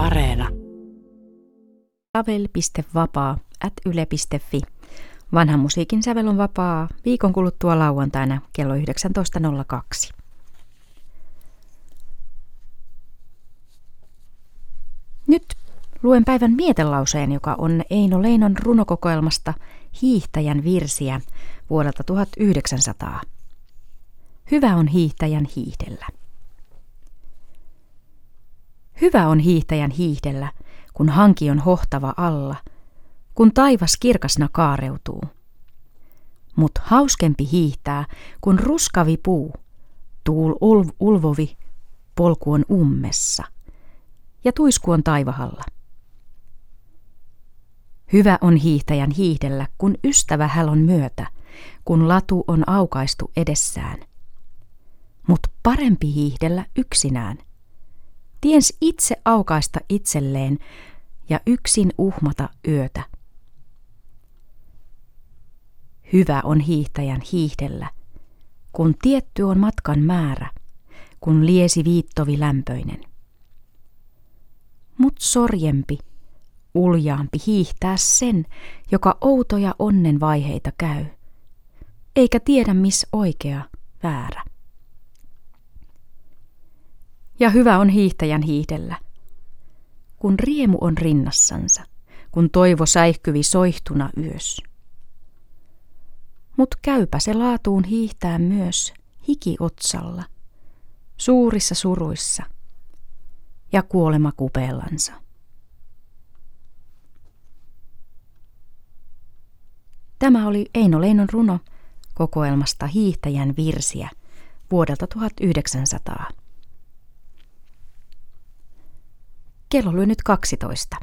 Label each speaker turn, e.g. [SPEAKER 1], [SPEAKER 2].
[SPEAKER 1] Areena.
[SPEAKER 2] Avel.vapaa at yle.fi. Vanhan musiikin sävel on vapaa viikon kuluttua lauantaina kello 19.02. Nyt luen päivän mietelauseen, joka on Eino Leinon runokokoelmasta Hiihtäjän virsiä vuodelta 1900. Hyvä on hiihtäjän hiihdellä. Hyvä on hiihtäjän hiihdellä, kun hanki on hohtava alla, kun taivas kirkasna kaareutuu. Mut hauskempi hiihtää, kun ruskavi puu, tuul ulv- ulvovi, polku on ummessa ja tuisku on taivahalla. Hyvä on hiihtäjän hiihdellä, kun ystävä häl on myötä, kun latu on aukaistu edessään. Mut parempi hiihdellä yksinään – tiens itse aukaista itselleen ja yksin uhmata yötä. Hyvä on hiihtäjän hiihdellä, kun tietty on matkan määrä, kun liesi viittovi lämpöinen. Mut sorjempi, uljaampi hiihtää sen, joka outoja onnen vaiheita käy, eikä tiedä miss oikea, väärä ja hyvä on hiihtäjän hiihdellä. Kun riemu on rinnassansa, kun toivo säihkyvi soihtuna yös. Mut käypä se laatuun hiihtää myös hikiotsalla, suurissa suruissa ja kuolema kupeellansa. Tämä oli Eino Leinon runo kokoelmasta Hiihtäjän virsiä vuodelta 1900. Kello lyö nyt 12.